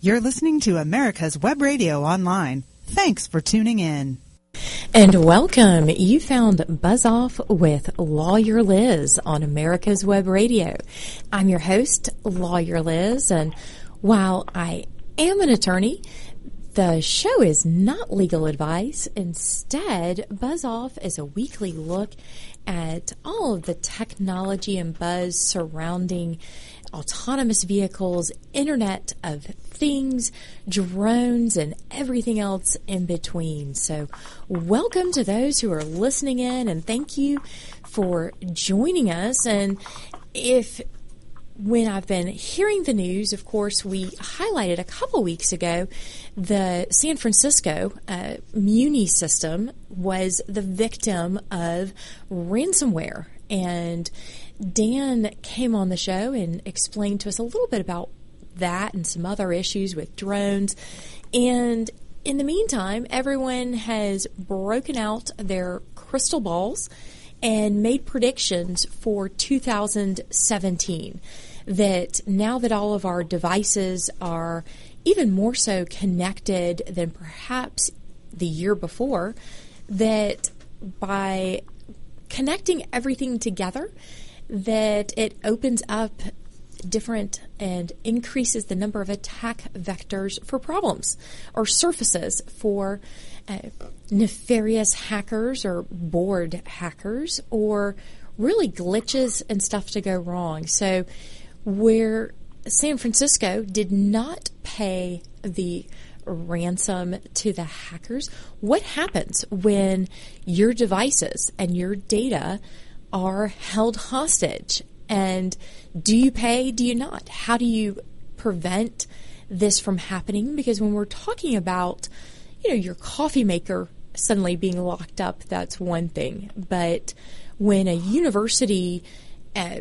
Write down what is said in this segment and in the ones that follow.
You're listening to America's Web Radio Online. Thanks for tuning in. And welcome. You found Buzz Off with Lawyer Liz on America's Web Radio. I'm your host, Lawyer Liz, and while I am an attorney, the show is not legal advice. Instead, Buzz Off is a weekly look at all of the technology and buzz surrounding autonomous vehicles, Internet of Things, drones, and everything else in between. So, welcome to those who are listening in, and thank you for joining us. And if when I've been hearing the news, of course, we highlighted a couple weeks ago the San Francisco uh, Muni system was the victim of ransomware. And Dan came on the show and explained to us a little bit about that and some other issues with drones. And in the meantime, everyone has broken out their crystal balls and made predictions for 2017 that now that all of our devices are even more so connected than perhaps the year before, that by connecting everything together, that it opens up different and increases the number of attack vectors for problems or surfaces for uh, nefarious hackers or bored hackers or really glitches and stuff to go wrong. So where San Francisco did not pay the ransom to the hackers. What happens when your devices and your data are held hostage? And do you pay? Do you not? How do you prevent this from happening? Because when we're talking about, you know, your coffee maker suddenly being locked up, that's one thing. But when a university uh,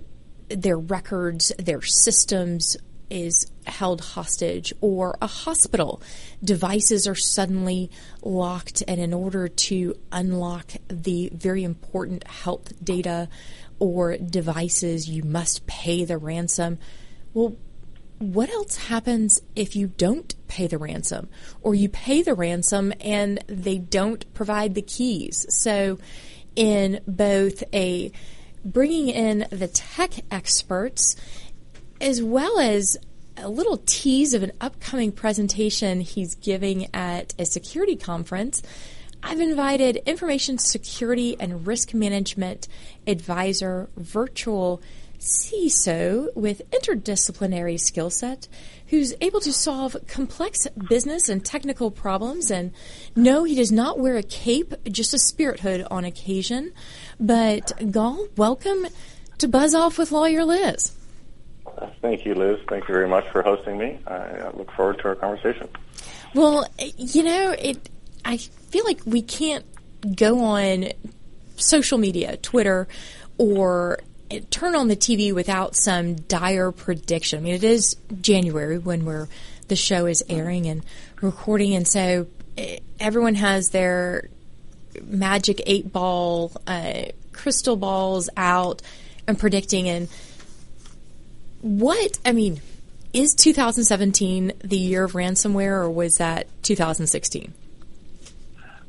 their records, their systems is held hostage, or a hospital. Devices are suddenly locked, and in order to unlock the very important health data or devices, you must pay the ransom. Well, what else happens if you don't pay the ransom or you pay the ransom and they don't provide the keys? So, in both a bringing in the tech experts as well as a little tease of an upcoming presentation he's giving at a security conference. I've invited information security and risk management advisor, virtual CISO with interdisciplinary skill set who's able to solve complex business and technical problems. And no, he does not wear a cape, just a spirit hood on occasion. But Gal, welcome to Buzz Off with Lawyer Liz. Thank you, Liz. Thank you very much for hosting me. I look forward to our conversation. Well, you know, it. I feel like we can't go on social media, Twitter, or turn on the TV without some dire prediction. I mean, it is January when we're the show is airing and recording, and so eh, everyone has their magic eight ball uh, crystal balls out and predicting. And what I mean is 2017 the year of ransomware, or was that 2016?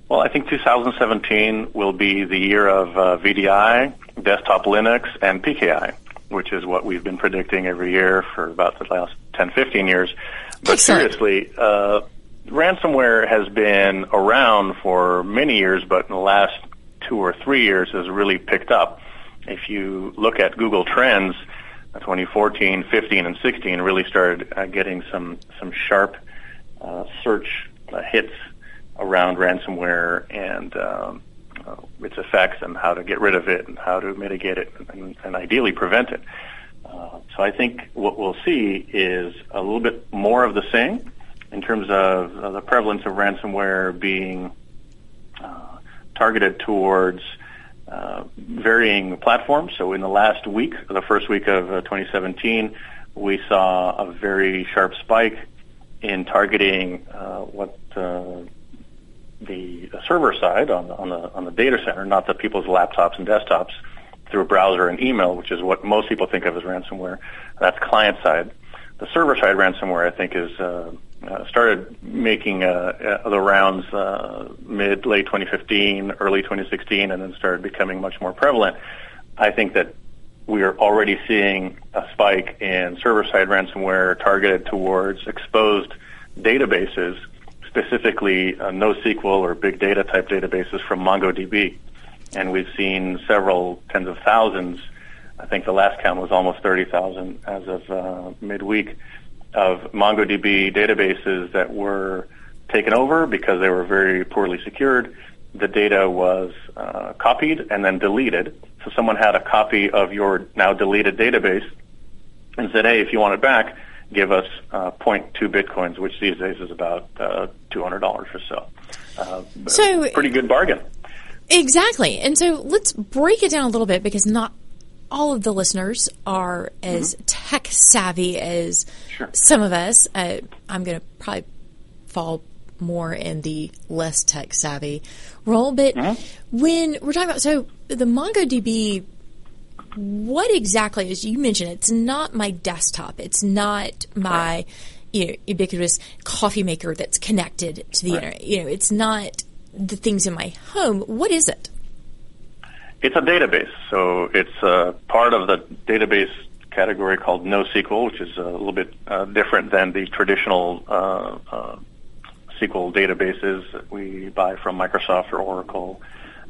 Well, I think 2017 will be the year of uh, VDI, desktop Linux, and PKI, which is what we've been predicting every year for about the last 10, 15 years. But Excellent. seriously, uh, ransomware has been around for many years, but in the last two or three years has really picked up. If you look at Google Trends, 2014, 15, and 16 really started uh, getting some some sharp uh, search uh, hits around ransomware and um, uh, its effects and how to get rid of it and how to mitigate it and, and ideally prevent it. Uh, so I think what we'll see is a little bit more of the same in terms of the prevalence of ransomware being uh, targeted towards uh, varying platforms. So in the last week, the first week of uh, 2017, we saw a very sharp spike in targeting uh, what uh, the server side on the, on the on the data center, not the people's laptops and desktops, through a browser and email, which is what most people think of as ransomware. That's client side. The server side ransomware, I think, is uh, uh, started making uh, uh the rounds uh, mid late 2015, early 2016, and then started becoming much more prevalent. I think that we are already seeing a spike in server-side ransomware targeted towards exposed databases, specifically uh, NoSQL or big data type databases from MongoDB. And we've seen several tens of thousands. I think the last count was almost 30,000 as of uh, midweek of MongoDB databases that were taken over because they were very poorly secured. The data was uh, copied and then deleted. So someone had a copy of your now deleted database and said, "Hey, if you want it back, give us uh, 0.2 bitcoins, which these days is about uh, $200 or so. Uh, so pretty good bargain. Exactly. And so let's break it down a little bit because not all of the listeners are as mm-hmm. tech savvy as sure. some of us. Uh, I'm going to probably fall more in the less tech savvy role. But mm-hmm. when we're talking about, so the MongoDB, what exactly is, you mentioned it's not my desktop, it's not my. Right. You know, ubiquitous coffee maker that's connected to the right. internet. You know, it's not the things in my home. What is it? It's a database. So it's a part of the database category called NoSQL, which is a little bit uh, different than the traditional uh, uh, SQL databases that we buy from Microsoft or Oracle.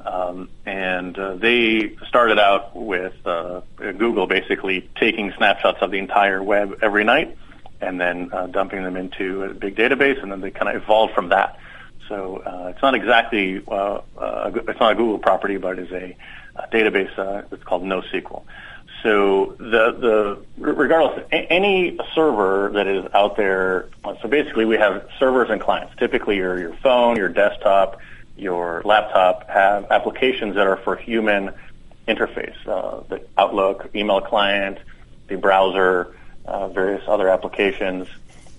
Um, and uh, they started out with uh, Google basically taking snapshots of the entire web every night and then uh, dumping them into a big database, and then they kind of evolved from that. So uh, it's not exactly uh, uh, it's not a Google property, but it is a database. Uh, it's called NoSQL. So the the regardless, any server that is out there. So basically, we have servers and clients. Typically, your your phone, your desktop, your laptop have applications that are for human interface. Uh, the Outlook, email client, the browser, uh, various other applications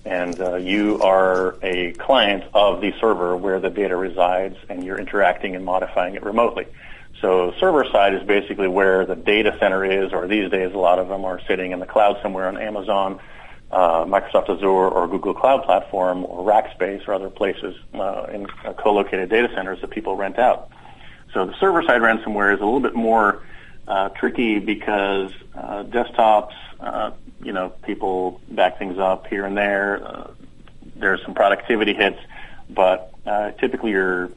and uh, you are a client of the server where the data resides and you're interacting and modifying it remotely. So server side is basically where the data center is, or these days a lot of them are sitting in the cloud somewhere on Amazon, uh, Microsoft Azure, or Google Cloud Platform, or Rackspace, or other places uh, in uh, co-located data centers that people rent out. So the server side ransomware is a little bit more uh, tricky because uh, desktops uh, you know, people back things up here and there. There's some productivity hits, but typically your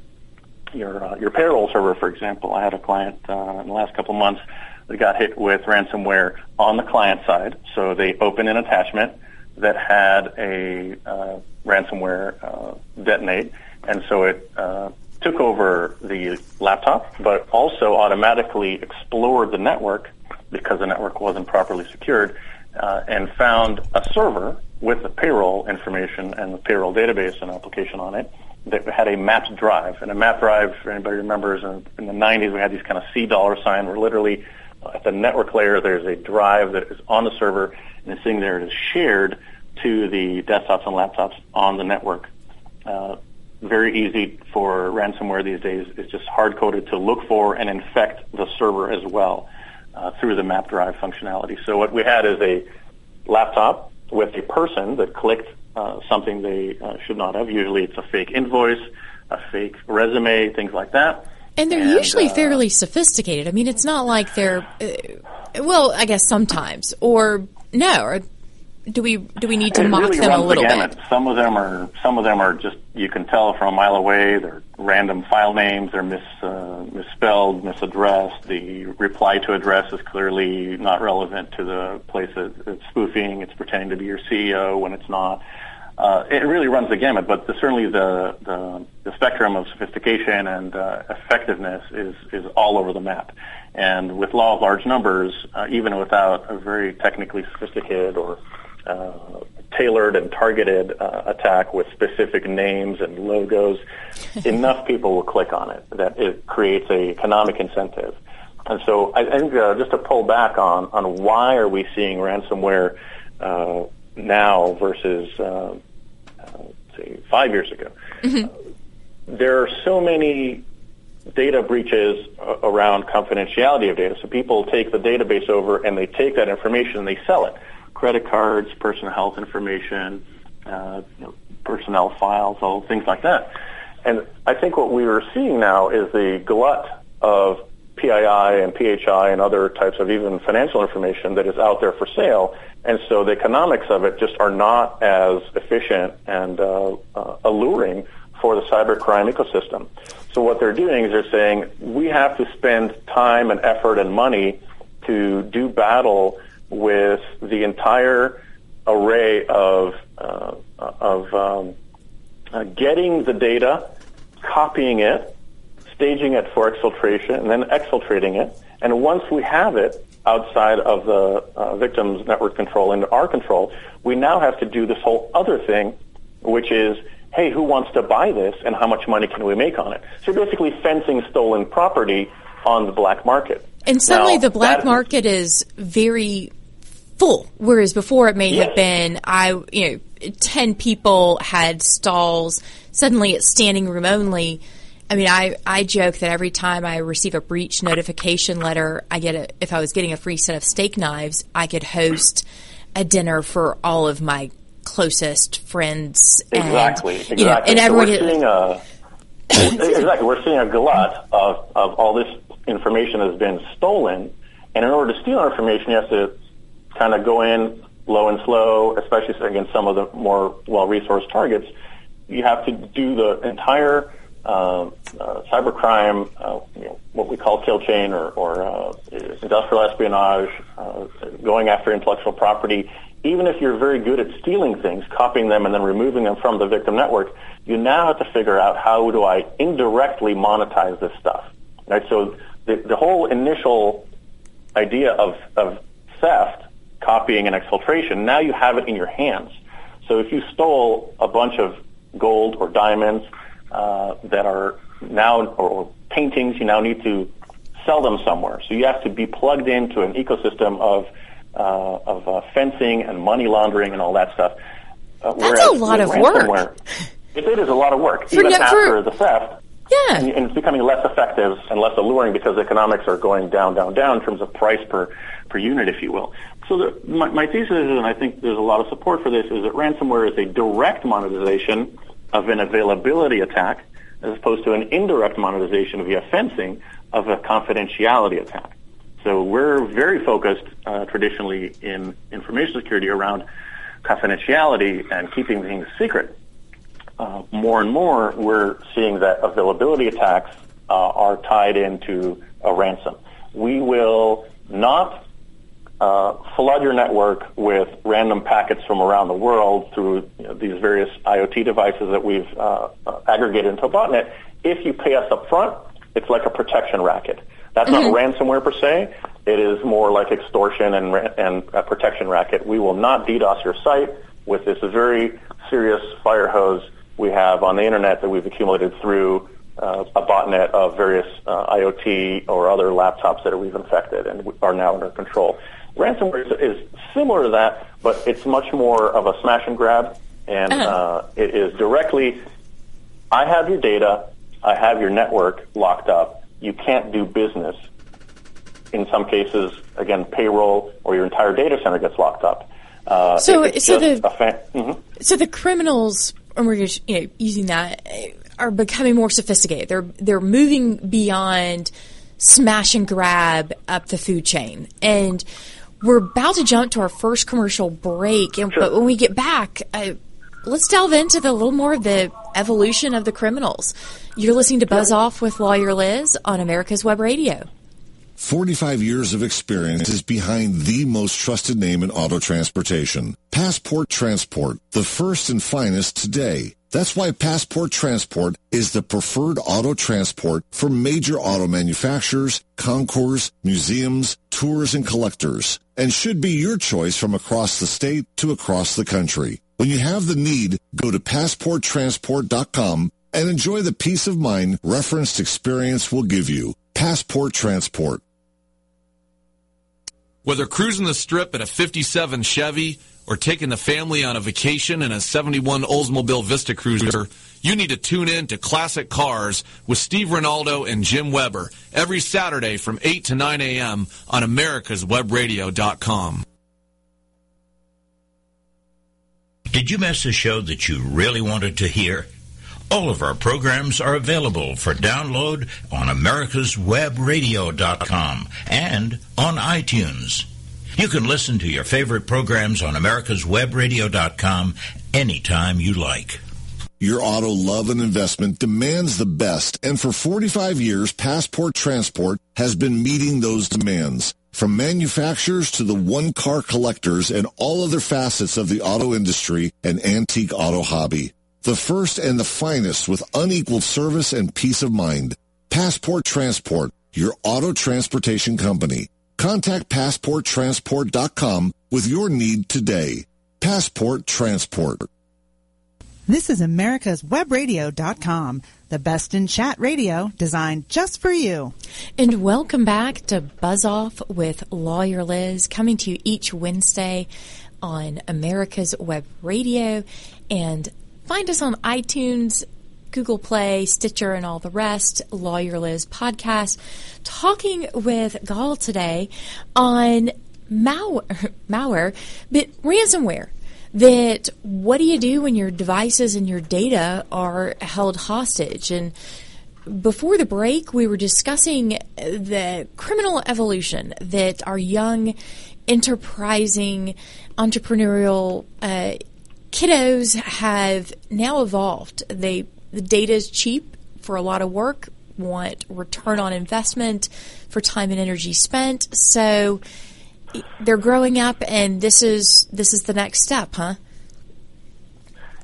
your uh, your payroll server, for example, I had a client uh, in the last couple of months that got hit with ransomware on the client side. So they opened an attachment that had a uh, ransomware uh, detonate, and so it uh, took over the laptop, but also automatically explored the network because the network wasn't properly secured uh, and found a server with the payroll information and the payroll database and application on it that had a mapped drive. And a mapped drive, if anybody remembers, in, in the 90s we had these kind of C dollar sign where literally uh, at the network layer there's a drive that is on the server and the thing there is shared to the desktops and laptops on the network. Uh, very easy for ransomware these days. It's just hard coded to look for and infect the server as well uh, through the map drive functionality. So what we had is a laptop with a person that clicked uh, something they uh, should not have. Usually it's a fake invoice, a fake resume, things like that. And they're and, usually uh, fairly sophisticated. I mean, it's not like they're, uh, well, I guess sometimes, or no, or do we do we need to mock really them a little the bit? Some of them are some of them are just you can tell from a mile away. They're random file names. They're mis, uh, misspelled, misaddressed. The reply to address is clearly not relevant to the place that it's spoofing. It's pretending to be your CEO when it's not. Uh, it really runs the gamut, but the, certainly the, the, the spectrum of sophistication and uh, effectiveness is is all over the map. And with law of large numbers, uh, even without a very technically sophisticated or uh, tailored and targeted uh, attack with specific names and logos, enough people will click on it that it creates a economic incentive. And so I think uh, just to pull back on, on why are we seeing ransomware uh, now versus, uh, uh, say, five years ago, mm-hmm. there are so many data breaches around confidentiality of data. So people take the database over and they take that information and they sell it credit cards, personal health information, uh, you know, personnel files, all things like that. And I think what we are seeing now is the glut of PII and PHI and other types of even financial information that is out there for sale. And so the economics of it just are not as efficient and uh, uh, alluring for the cybercrime ecosystem. So what they're doing is they're saying we have to spend time and effort and money to do battle with the entire array of uh, of um, uh, getting the data, copying it, staging it for exfiltration, and then exfiltrating it. And once we have it outside of the uh, victim's network control into our control, we now have to do this whole other thing, which is, hey, who wants to buy this and how much money can we make on it? So basically fencing stolen property on the black market. And suddenly Now, the black market is very full, whereas before it may Yes. have been I you know ten people had stalls. Suddenly it's standing room only. I mean, I, I joke that every time I receive a breach notification letter, I get a, if I was getting a free set of steak knives, I could host a dinner for all of my closest friends. and, Exactly. Exactly. You know, and so everyone we're seeing a exactly. We're seeing a glut of, of all this information has been stolen, and in order to steal our information, you have to kind of go in low and slow, especially against some of the more well-resourced targets. You have to do the entire uh, uh, cybercrime, uh, you know, what we call kill chain or, or uh, industrial espionage, uh, going after intellectual property. Even if you're very good at stealing things, copying them and then removing them from the victim network, you now have to figure out how do I indirectly monetize this stuff. Right? So the, the whole initial idea of, of theft, copying and exfiltration, now you have it in your hands. So if you stole a bunch of gold or diamonds uh, that are now, or, paintings, you now need to sell them somewhere. So you have to be plugged into an ecosystem of uh, of uh, fencing and money laundering and all that stuff. Uh, That's a lot of work. It, it is a lot of work, For even no- for- after the theft. Yeah. And, and it's becoming less effective and less alluring because economics are going down, down, down in terms of price per, per unit, if you will. So the, my, my thesis is, and I think there's a lot of support for this, is that ransomware is a direct monetization of an availability attack as opposed to an indirect monetization via fencing of a confidentiality attack. So we're very focused uh, traditionally in information security around confidentiality and keeping things secret. Uh, more and more, we're seeing that availability attacks uh, are tied into a ransom. We will not uh, flood your network with random packets from around the world through you know, these various IoT devices that we've uh, uh, aggregated into a botnet. If you pay us up front, it's like a protection racket. That's not ransomware per se. It is more like extortion and, and a protection racket. We will not DDoS your site with this very serious fire hose we have on the internet that we've accumulated through uh, a botnet of various uh, IoT or other laptops that we've infected and are now under control. Ransomware is, is similar to that, but it's much more of a smash and grab, and uh, it is directly, I have your data, I have your network locked up, you can't do business. In some cases, again, payroll or your entire data center gets locked up. Uh, So- so the- fa- mhm. So the criminals, and we're just, you know, using that, are becoming more sophisticated. They're they're moving beyond smash and grab up the food chain, and we're about to jump to our first commercial break. And, But when we get back, uh, let's delve into the little more of the evolution of the criminals. You're listening to Buzz Off with Lawyer Liz on America's Web Radio. 45 years of experience is behind the most trusted name in auto transportation. Passport Transport, the first and finest today. That's why Passport Transport is the preferred auto transport for major auto manufacturers, concours, museums, tours, and collectors, and should be your choice from across the state to across the country. When you have the need, go to passporttransport.com and enjoy the peace of mind referenced experience will give you. Passport Transport. Whether cruising the strip in a 57 Chevy or taking the family on a vacation in a 71 Oldsmobile Vista Cruiser, you need to tune in to Classic Cars with Steve Ronaldo and Jim Weber every Saturday from 8 to 9 a.m. on americaswebradio.com. Did you miss a show that you really wanted to hear? All of our programs are available for download on americaswebradio.com and on iTunes. You can listen to your favorite programs on americaswebradio.com anytime you like. Your auto love and investment demands the best, and for 45 years, Passport Transport has been meeting those demands. From manufacturers to the one-car collectors and all other facets of the auto industry and antique auto hobby. The first and the finest with unequaled service and peace of mind. Passport Transport, your auto transportation company. Contact PassportTransport.com with your need today. Passport Transport. This is America's Webradio.com, the best in chat radio designed just for you. And welcome back to Buzz Off with Lawyer Liz, coming to you each Wednesday on America's Web Radio. And find us on iTunes, Google Play, Stitcher, and all the rest. Lawyer Liz podcast. Talking with Gal today on malware, but ransomware that what do you do when your devices and your data are held hostage? And before the break, we were discussing the criminal evolution that our young, enterprising, entrepreneurial uh, kiddos have now evolved. They the data is cheap for a lot of work. Want return on investment for time and energy spent. So they're growing up, and this is this is the next step, huh?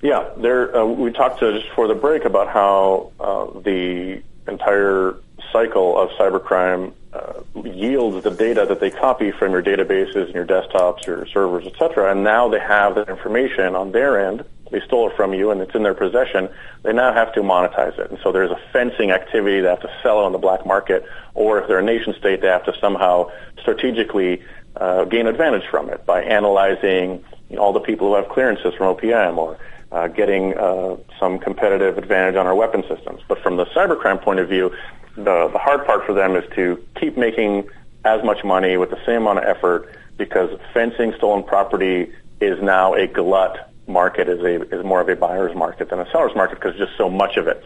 Yeah, there. Uh, we talked to, just before the break about how uh, the entire cycle of cybercrime uh, yields the data that they copy from your databases and your desktops, your servers, etc. And now they have that information on their end. They stole it from you, and it's in their possession. They now have to monetize it, and so there's a fencing activity. They have to sell it on the black market, or if they're a nation state, they have to somehow strategically uh, gain advantage from it by analyzing you know, all the people who have clearances from OPM or uh, getting uh, some competitive advantage on our weapon systems. But from the cybercrime point of view, the, the hard part for them is to keep making as much money with the same amount of effort because fencing stolen property is now a glut market, is, a, is more of a buyer's market than a seller's market because just so much of it.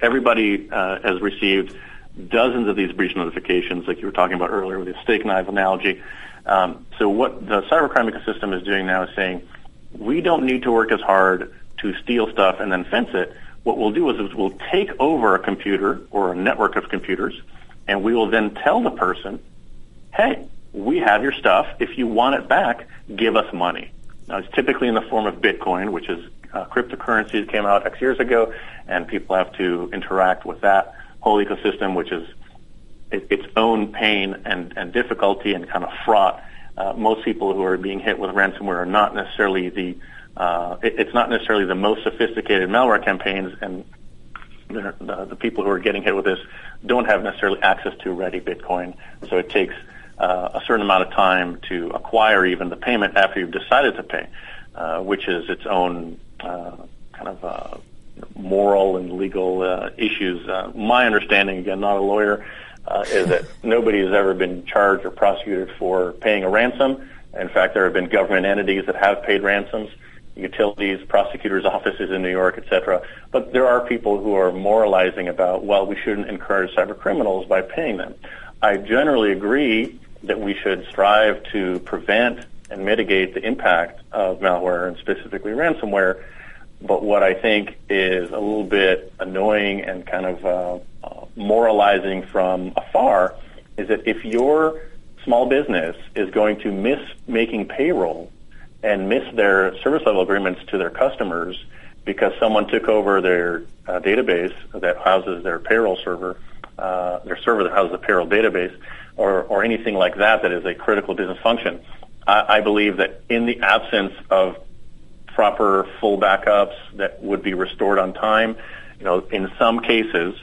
Everybody uh, has received dozens of these breach notifications, like you were talking about earlier with the steak knife analogy. Um, so what the cybercrime ecosystem is doing now is saying, we don't need to work as hard to steal stuff and then fence it. What we'll do is, is we'll take over a computer or a network of computers, and we will then tell the person, hey, we have your stuff. If you want it back, give us money. Now, it's typically in the form of Bitcoin, which is uh, came out X years ago, and people have to interact with that whole ecosystem, which is its own pain and, and difficulty and kind of fraught. Uh, most people who are being hit with ransomware are not necessarily the uh, it, it's not necessarily the most sophisticated malware campaigns, and the, the people who are getting hit with this don't have necessarily access to ready Bitcoin. So it takes uh, a certain amount of time to acquire even the payment after you've decided to pay, uh, which is its own uh, kind of uh, moral and legal uh, issues. Uh, my understanding, again, not a lawyer, uh, is that nobody has ever been charged or prosecuted for paying a ransom. In fact, there have been government entities that have paid ransoms, utilities, prosecutors' offices in New York, etc. But there are people who are moralizing about, well, we shouldn't encourage cyber criminals by paying them. I generally agree that we should strive to prevent and mitigate the impact of malware and specifically ransomware. But what I think is a little bit annoying and kind of uh, uh, moralizing from afar is that if your small business is going to miss making payroll and miss their service level agreements to their customers because someone took over their uh, database that houses their payroll server, uh, their server that houses the payroll database, or, or anything like that that is a critical business function. I, I believe that in the absence of proper full backups that would be restored on time, you know, in some cases,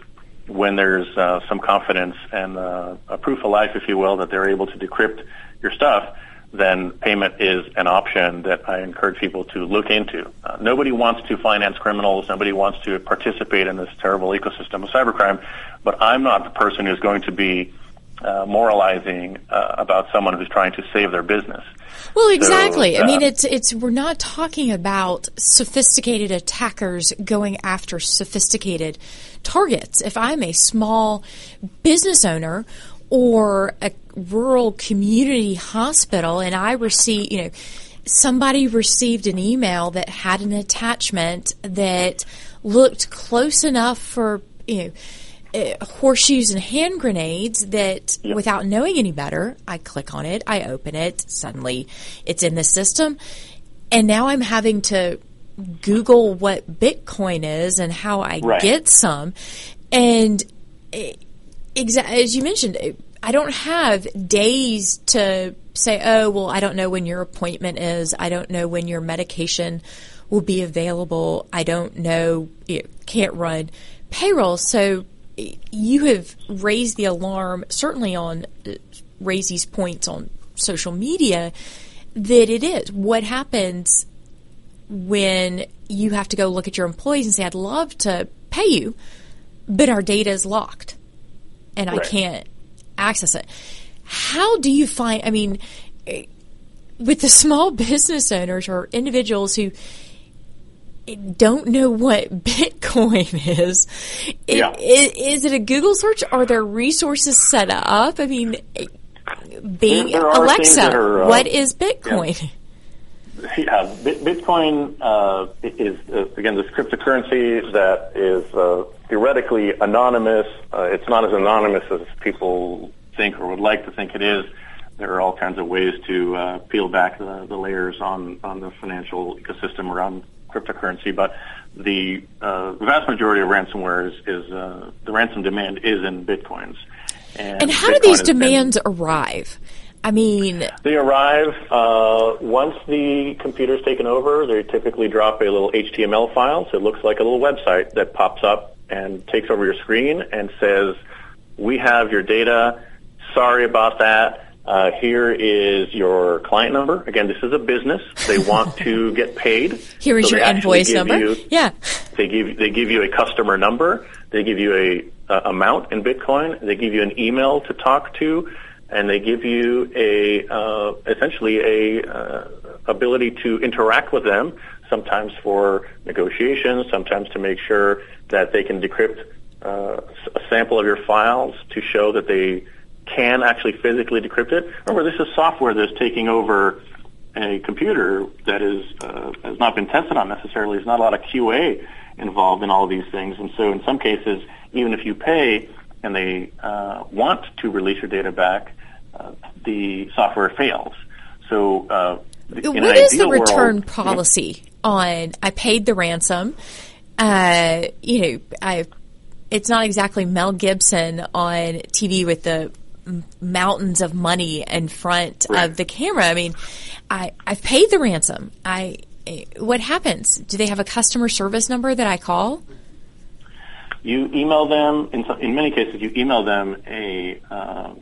when there's uh, some confidence and uh, a proof of life, if you will, that they're able to decrypt your stuff, then payment is an option that I encourage people to look into. Uh, nobody wants to finance criminals. Nobody wants to participate in this terrible ecosystem of cybercrime. But I'm not the person who's going to be uh, moralizing uh, about someone who's trying to save their business. Well, exactly. So, I mean, uh, it's it's we're not talking about sophisticated attackers going after sophisticated targets. If I'm a small business owner or a rural community hospital and I receive, you know, somebody received an email that had an attachment that looked close enough for, you know, uh, horseshoes and hand grenades that Yep. without knowing any better, I click on it, I open it, suddenly it's in the system. And now I'm having to Google what Bitcoin is and how I Right. get some. And eh, exa- as you mentioned, eh, I don't have days to say, oh, well, I don't know when your appointment is. I don't know when your medication will be available. I don't know, know, can't run payroll. So you have raised the alarm, certainly on uh, raise these points on social media, that it is. What happens when you have to go look at your employees and say, I'd love to pay you, but our data is locked and I can't access it. How do you find, I mean, eh, with the small business owners or individuals who don't know what Bitcoin is, it- Yeah. is it a Google search? Are there resources set up? I mean, Bing, There- there are things Alexa, are, uh, what is Bitcoin? Yeah, Bit- Bitcoin uh, is uh, again this cryptocurrency that is uh, theoretically anonymous. Uh, it's not as anonymous as people think or would like to think it is. There are all kinds of ways to uh, peel back the, the layers on on the financial ecosystem around cryptocurrency, but the uh, vast majority of ransomware is, is uh, the ransom demand is in bitcoins. And how Bitcoin do these has been- demands arrive? I mean, they arrive uh, once the computer's taken over. They typically drop a little HTML file, so it looks like a little website that pops up and takes over your screen and says, "We have your data. Sorry about that. Uh, here is your client number. Again, this is a business. They want to get paid. here is So your invoice number. you- yeah. they give they give you a customer number. They give you a, amount in Bitcoin. They give you an email to talk to, and they give you a uh, essentially a uh, ability to interact with them. Sometimes for negotiations, sometimes to make sure that they can decrypt uh, a sample of your files to show that they can actually physically decrypt it. Remember, this is software that's taking over a computer that is uh, has not been tested on necessarily. There's not a lot of QA involved in all of these things, and so in some cases, even if you pay and they uh, want to release your data back, uh, the software fails. So, uh, What is the ideal world- return policy on? I paid the ransom. Uh, you know, I. It's not exactly Mel Gibson on TV with the mountains of money in front Right. of the camera. I mean, I I've paid the ransom. I. eh, What happens? Do they have a customer service number that I call? You email them. In, some, in many cases, you email them a, uh,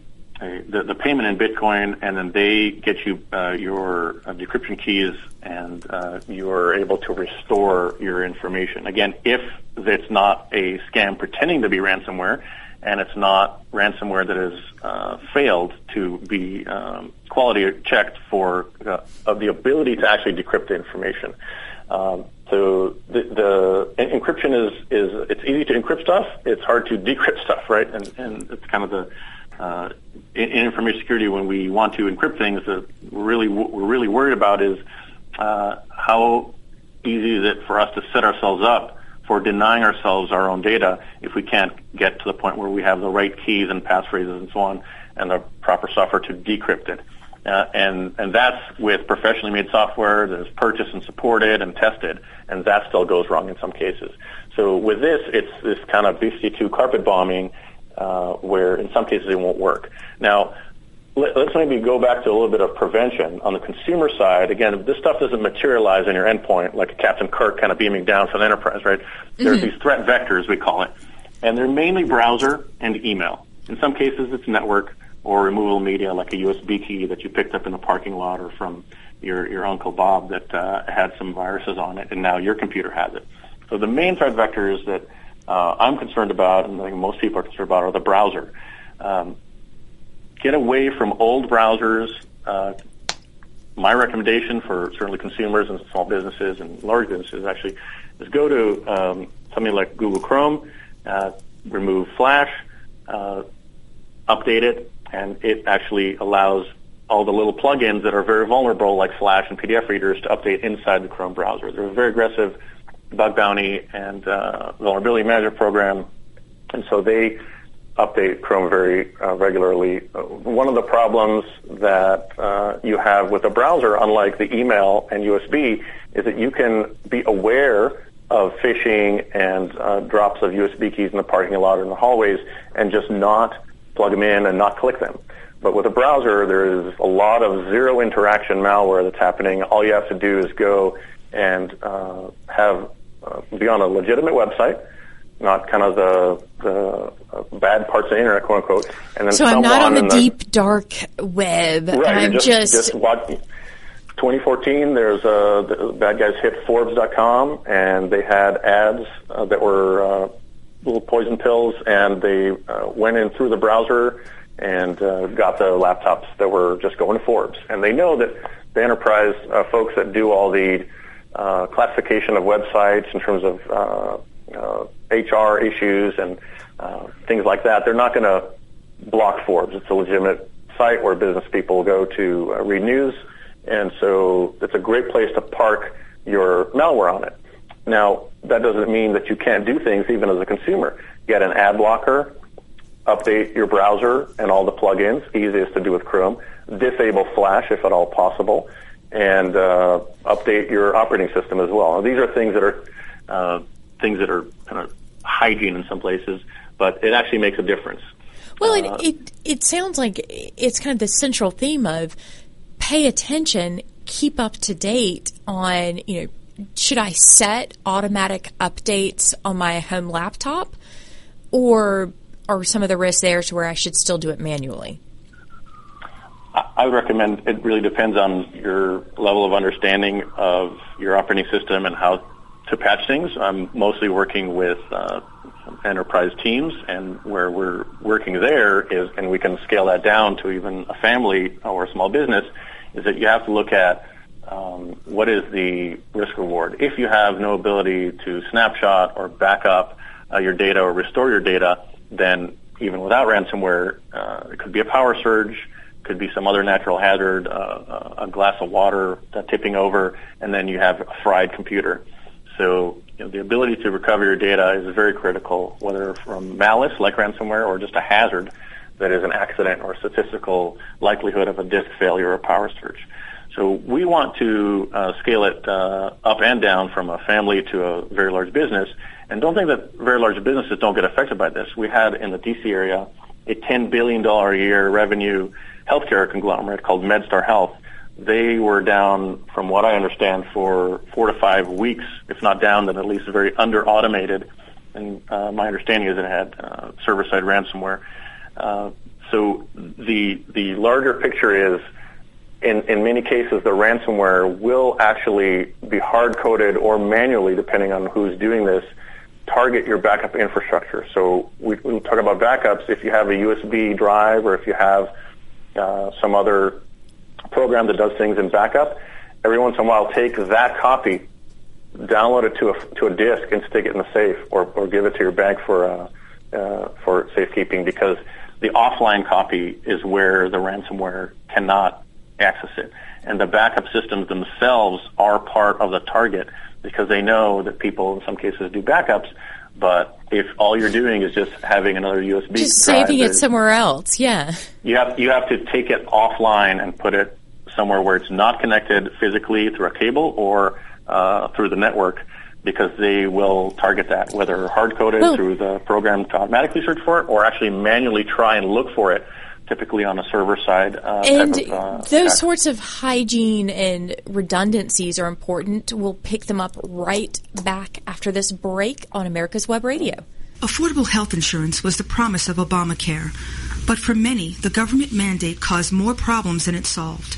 a the, the payment in Bitcoin, and then they get you uh, your uh, decryption keys, and uh, you are able to restore your information. Again, if it's not a scam pretending to be ransomware, and it's not ransomware that has uh, failed to be um, quality checked for uh, of the ability to actually decrypt the information. Um, so the, the en- encryption is, is it's easy to encrypt stuff. It's hard to decrypt stuff, right? And, and it's kind of the uh, in, in information security when we want to encrypt things that we're really we're really worried about is uh, how easy is it for us to set ourselves up for denying ourselves our own data if we can't get to the point where we have the right keys and passphrases and so on and the proper software to decrypt it. Uh, and and that's with professionally made software that is purchased and supported and tested, and that still goes wrong in some cases. So with this, it's this kind of B-52 carpet bombing, uh, where in some cases it won't work. Now, let, us maybe go back to a little bit of prevention on the consumer side. Again, this stuff doesn't materialize in your endpoint, like Captain Kirk kind of beaming down from the enterprise, right? There's these threat vectors we call it, and they're mainly browser and email. In some cases, it's network or removable media like a USB key that you picked up in the parking lot or from your, your Uncle Bob that uh, had some viruses on it and now your computer has it. So the main threat vectors that uh, I'm concerned about and I think most people are concerned about are the browser. Um, get away from old browsers. Uh, my recommendation for certainly consumers and small businesses and large businesses actually is go to um, something like Google Chrome, uh, remove Flash, uh, update it, and it actually allows all the little plugins that are very vulnerable, like Flash and PDF readers, to update inside the Chrome browser. There's a very aggressive bug bounty and uh, vulnerability management program, and so they update Chrome very uh, regularly. Uh, one of the problems that uh, you have with a browser, unlike the email and USB, is that you can be aware of phishing and uh, drops of USB keys in the parking lot or in the hallways and just not plug them in and not click them. But with a browser, there is a lot of zero interaction malware that's happening. All you have to do is go and uh, have uh, be on a legitimate website, not kind of the the uh, bad parts of the internet, quote unquote. And then so I'm not on the deep the, dark web. Right, I'm just, just, just watch, 2014, there's uh, the bad guys hit Forbes.com, and they had ads uh, that were uh, little poison pills, and they uh, went in through the browser and uh, got the laptops that were just going to Forbes. And they know that the enterprise uh, folks that do all the uh, classification of websites in terms of uh, HR issues and uh, things like that, they're not going to block Forbes. It's a legitimate site where business people go to uh, read news, and so it's a great place to park your malware on it. Now, that doesn't mean that you can't do things even as a consumer. Get an ad blocker, update your browser and all the plugins, easiest to do with Chrome, disable Flash if at all possible, and uh, update your operating system as well. Now, these are things that are uh, things that are kind of hygiene in some places, but it actually makes a difference. Well, uh, it, it it sounds like it's kind of the central theme of pay attention, keep up to date on you know should I set automatic updates on my home laptop, or are some of the risks there to where I should still do it manually? I would recommend it really depends on your level of understanding of your operating system and how to patch things. I'm mostly working with uh, enterprise teams, and where we're working there is, and we can scale that down to even a family or a small business, is that you have to look at um, what is the risk reward. If you have no ability to snapshot or back up uh, your data or restore your data, then even without ransomware, uh, it could be a power surge, could be some other natural hazard, uh, a glass of water tipping over, and then you have a fried computer. So you know, the ability to recover your data is very critical, whether from malice like ransomware or just a hazard that is an accident or statistical likelihood of a disk failure or power surge. So we want to uh, scale it uh, up and down from a family to a very large business. And don't think that very large businesses don't get affected by this. We had in the DC area a $10 billion a year revenue healthcare conglomerate called MedStar Health. They were down, from what I understand, for four to five weeks, if not down, then at least very under automated. And uh, my understanding is it had uh, server side ransomware. Uh, so the the larger picture is in, in many cases, the ransomware will actually be hard coded or manually, depending on who's doing this, target your backup infrastructure. So we, we talk about backups. If you have a USB drive or if you have uh, some other program that does things in backup, every once in a while take that copy, download it to a, to a disk and stick it in the safe or, or give it to your bank for, uh, uh, for safekeeping because the offline copy is where the ransomware cannot access it. And the backup systems themselves are part of the target because they know that people in some cases do backups. But if all you're doing is just having another USB, just saving it somewhere else, yeah. You have you have to take it offline and put it somewhere where it's not connected physically through a cable or uh, through the network because they will target that, whether hard coded well, through the program to automatically search for it or actually manually try and look for it typically on a server side. Uh, and of, uh, those sorts of hygiene and redundancies are important. We'll pick them up right back after this break on America's Web Radio. Affordable health insurance was the promise of Obamacare, but for many, the government mandate caused more problems than it solved.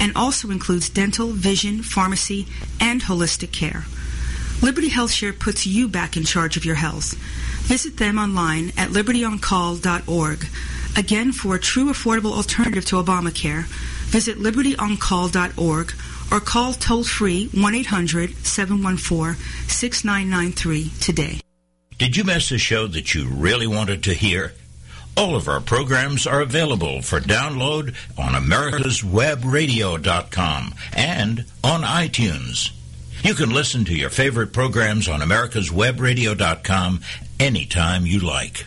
and also includes dental, vision, pharmacy, and holistic care. Liberty HealthShare puts you back in charge of your health. Visit them online at libertyoncall.org. Again, for a true affordable alternative to Obamacare, visit libertyoncall.org or call toll free 1 800 714 6993 today. Did you miss a show that you really wanted to hear? All of our programs are available for download on americaswebradio.com and on iTunes. You can listen to your favorite programs on americaswebradio.com anytime you like.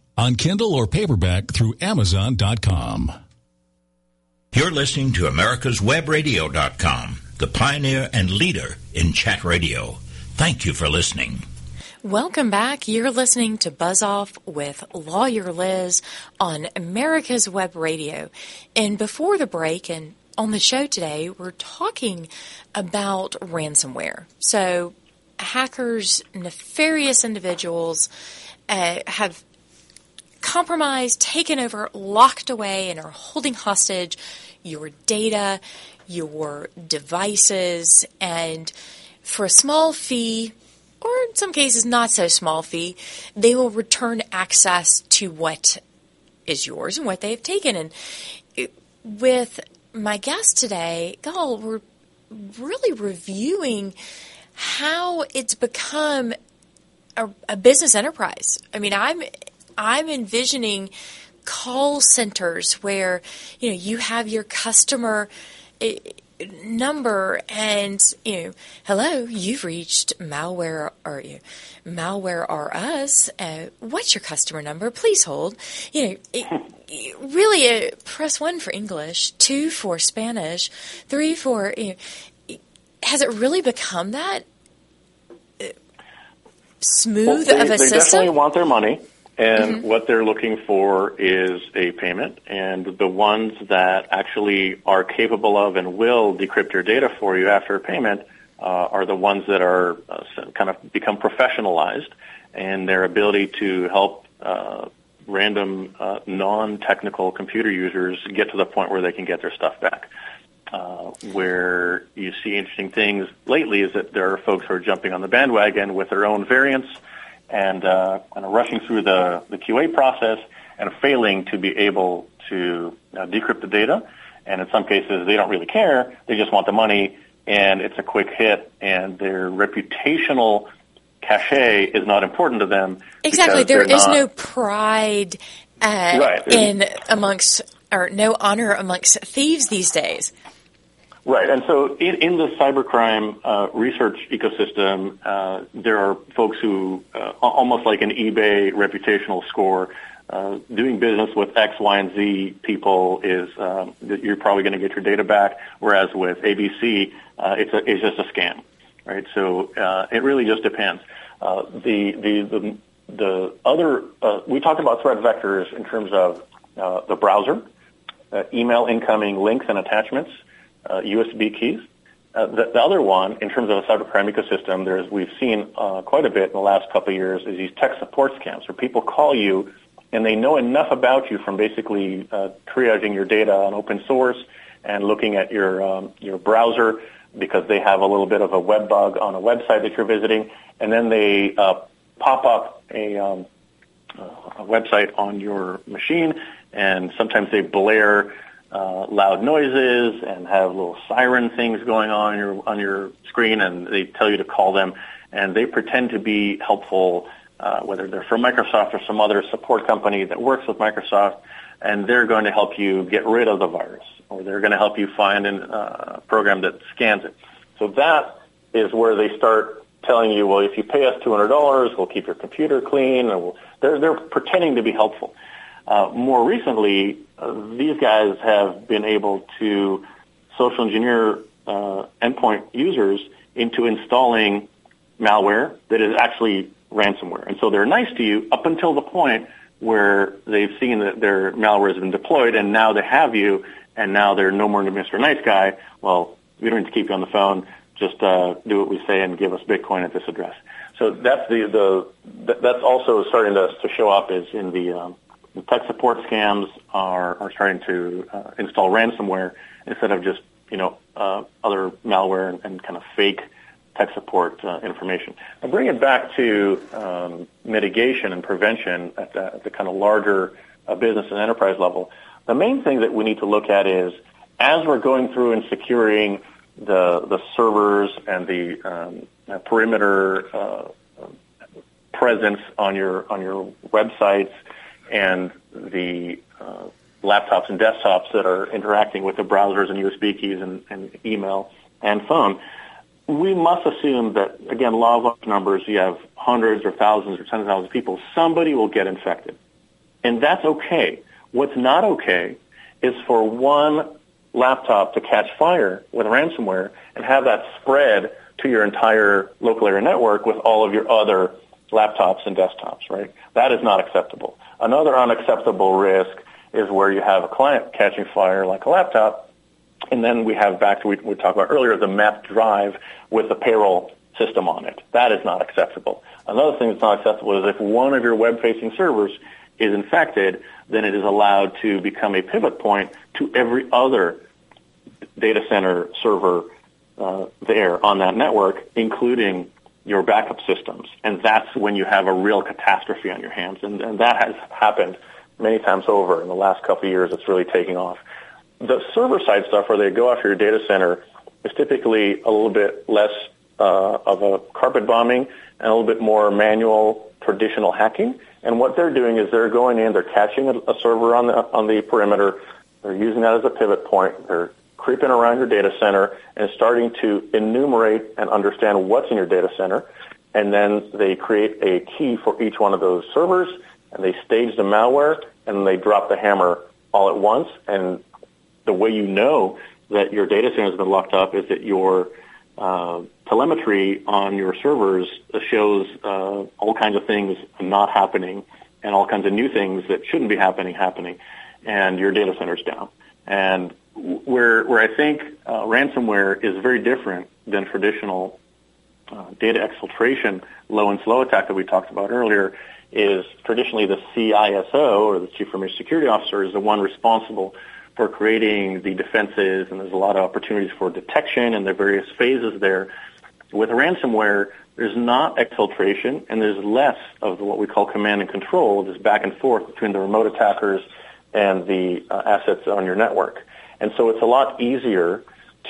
on Kindle or paperback through Amazon.com. You're listening to America's America'sWebRadio.com, the pioneer and leader in chat radio. Thank you for listening. Welcome back. You're listening to Buzz Off with Lawyer Liz on America's Web Radio. And before the break and on the show today, we're talking about ransomware. So, hackers, nefarious individuals uh, have compromised, taken over, locked away, and are holding hostage your data, your devices, and for a small fee, or in some cases not so small fee, they will return access to what is yours and what they have taken. And with my guest today, Gal, we're really reviewing how it's become a, a business enterprise. I mean, I'm I'm envisioning call centers where you know you have your customer eh, number and you know hello you've reached malware or you know, malware or us uh, what's your customer number? Please hold. You know it, really uh, press one for english two for spanish three for you know has it really become that smooth well, they, of a they system? definitely want their money and mm-hmm. what they're looking for is a payment. And the ones that actually are capable of and will decrypt your data for you after a payment uh, are the ones that are uh, kind of become professionalized and their ability to help uh, random uh, non-technical computer users get to the point where they can get their stuff back. Uh, where you see interesting things lately is that there are folks who are jumping on the bandwagon with their own variants and uh, kind of rushing through the, the QA process and failing to be able to uh, decrypt the data. And in some cases, they don't really care. They just want the money, and it's a quick hit, and their reputational cachet is not important to them. Exactly. There is not, no pride uh, right. in amongst, or no honor amongst thieves these days. Right, and so in, in the cybercrime uh, research ecosystem, uh, there are folks who, uh, almost like an eBay reputational score, uh, doing business with X, Y, and Z people is um, you're probably going to get your data back. Whereas with ABC, uh, it's a, it's just a scam, right? So uh, it really just depends. the the the the other we talked about threat vectors in terms of the browser, email incoming links and attachments USB keys. Uh, the, the, other one, in terms of a cybercrime ecosystem, there's we've seen uh, quite a bit in the last couple of years is these tech support scams, where people call you and they know enough about you from basically uh, triaging your data on open source and looking at your um, your browser because they have a little bit of a web bug on a website that you're visiting, and then they uh, pop up a, um, a website on your machine, and sometimes they blare uh, loud noises and have little siren things going on your on your screen, and they tell you to call them, and they pretend to be helpful uh, whether they're from Microsoft or some other support company that works with Microsoft, and they're going to help you get rid of the virus, or they're going to help you find a uh, program that scans it. So that is where they start telling you, well, if you pay us $200, we'll keep your computer clean. And we'll, they're, they're pretending to be helpful. Uh, more recently, uh, these guys have been able to social engineer uh, endpoint users into installing malware that is actually ransomware. And so they're nice to you up until the point where they've seen that their malware has been deployed and now they have you and now they're no more Mr. Nice Guy. Well, we don't need to keep you on the phone. Just uh, do what we say and give us Bitcoin at this address. So that's the the that's also starting to, to show up is in the, um, the tech support scams are are starting to uh, install ransomware instead of just you know uh, other malware and, and kind of fake tech support uh, information. I bring it back to um, mitigation and prevention at the, at the kind of larger uh, business and enterprise level. The main thing that we need to look at is as we're going through and securing the the servers and the um, uh, perimeter uh, presence on your on your websites and the uh, laptops and desktops that are interacting with the browsers and USB keys and, and email and phone. We must assume that again, law of large numbers. You have hundreds or thousands or tens of thousands of people. Somebody will get infected, and that's okay. What's not okay is for one laptop to catch fire with ransomware and have that spread to your entire local area network with all of your other laptops and desktops, right? That is not acceptable. Another unacceptable risk is where you have a client catching fire like a laptop, and then we have back to what we talked about earlier, the mapped drive with the payroll system on it. That is not acceptable. Another thing that's not acceptable is if one of your web-facing servers is infected, then it is allowed to become a pivot point to every other data center server uh, there on that network, including your backup systems. And that's when you have a real catastrophe on your hands. And, and that has happened many times over in the last couple of years. It's really taking off. The server side stuff where they go after your data center is typically a little bit less uh, of a carpet bombing and a little bit more manual traditional hacking. And what they're doing is they're going in, they're catching a, a server on the on the perimeter, they're using that as a pivot point, they're creeping around your data center and starting to enumerate and understand what's in your data center. And then they create a key for each one of those servers and they stage the malware and they drop the hammer all at once. And the way you know that your data center has been locked up is that your uh, telemetry on your servers shows uh, all kinds of things not happening and all kinds of new things that shouldn't be happening happening, and your data center's down. And where where I think uh, ransomware is very different than traditional uh, data exfiltration, low and slow attack that we talked about earlier, is traditionally the CISO or the Chief Information Security Officer is the one responsible for creating the defenses, and there's a lot of opportunities for detection and the various phases there. With ransomware, there's not exfiltration, and there's less of what we call command and control, this back and forth between the remote attackers and the uh, assets on your network. And so it's a lot easier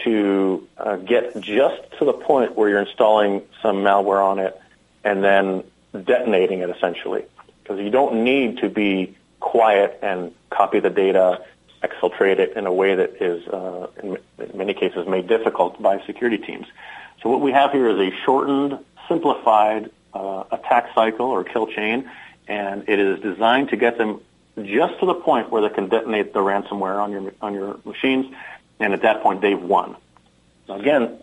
to uh, get just to the point where you're installing some malware on it and then detonating it essentially. Because you don't need to be quiet and copy the data, exfiltrate it in a way that is, uh, in many cases, made difficult by security teams. So what we have here is a shortened, simplified uh, attack cycle or kill chain, and it is designed to get them just to the point where they can detonate the ransomware on your on your machines, and at that point they've won. Again,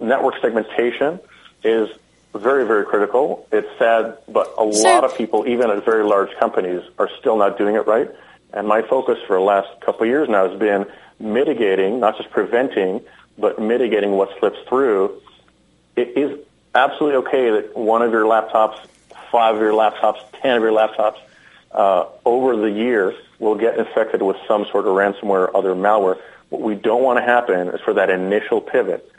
network segmentation is very very critical. It's sad, but a so, lot of people, even at very large companies, are still not doing it right. And my focus for the last couple of years now has been mitigating, not just preventing, but mitigating what slips through. It is absolutely okay that one of your laptops, five of your laptops, ten of your laptops uh, over the year will get infected with some sort of ransomware or other malware. What we don't want to happen is for that initial pivot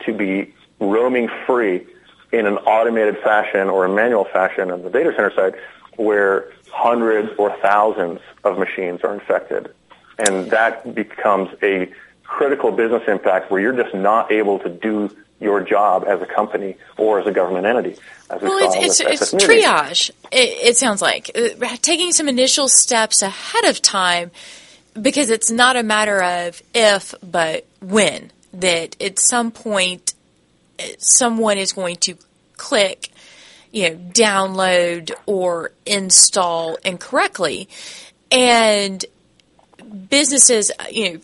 to be roaming free in an automated fashion or a manual fashion on the data center side where hundreds or thousands of machines are infected. And that becomes a critical business impact where you're just not able to do your job as a company or as a government entity. well, it's, it's, it's triage. It, it, sounds like uh, taking some initial steps ahead of time because it's not a matter of if, but when. That at some point, uh, someone is going to click, you know, download or install incorrectly, and businesses, uh, you know,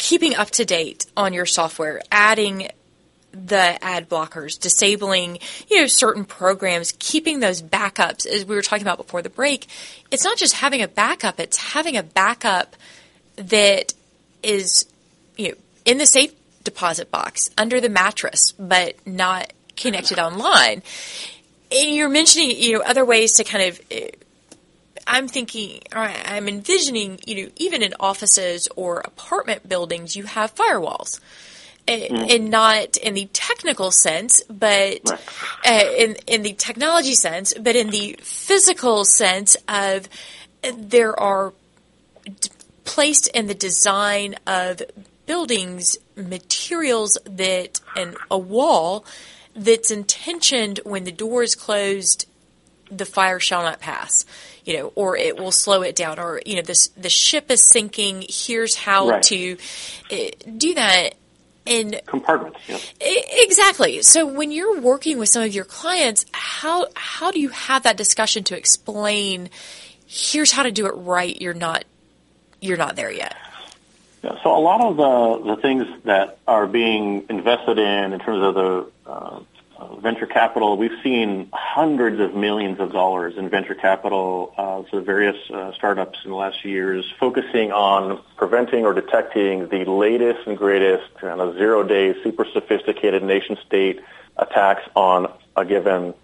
keeping up to date on your software, adding the ad blockers, disabling, you know, certain programs, keeping those backups, as we were talking about before the break, it's not just having a backup, it's having a backup that is, you know, in the safe deposit box, under the mattress, but not connected online. And you're mentioning, you know, other ways to kind of eh, I'm thinking, I'm envisioning, you know, even in offices or apartment buildings, you have firewalls mm. and not in the technical sense, but uh, in in the technology sense, but in the physical sense of there are d- placed in the design of buildings materials that and a wall that's intentioned when the door is closed, the fire shall not pass you know, or it will slow it down, or you know, this the ship is sinking. Here's how right. to uh, do that in compartments. Yeah. Exactly. So when you're working with some of your clients, how how do you have that discussion to explain? Here's how to do it right. You're not you're not there yet. Yeah, so a lot of the the things that are being invested in in terms of the uh, uh, venture capital, we've seen hundreds of millions of dollars in venture capital uh, to various uh, startups in the last few years, focusing on preventing or detecting the latest and greatest kind of zero-day, super sophisticated nation-state attacks on a given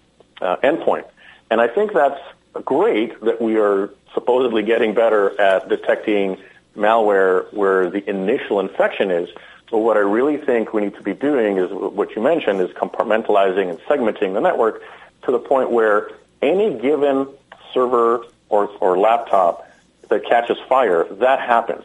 uh, endpoint. And I think that's great that we are supposedly getting better at detecting malware where the initial infection is. But what I really think we need to be doing is what you mentioned is compartmentalizing and segmenting the network to the point where any given server or, or laptop that catches fire, that happens.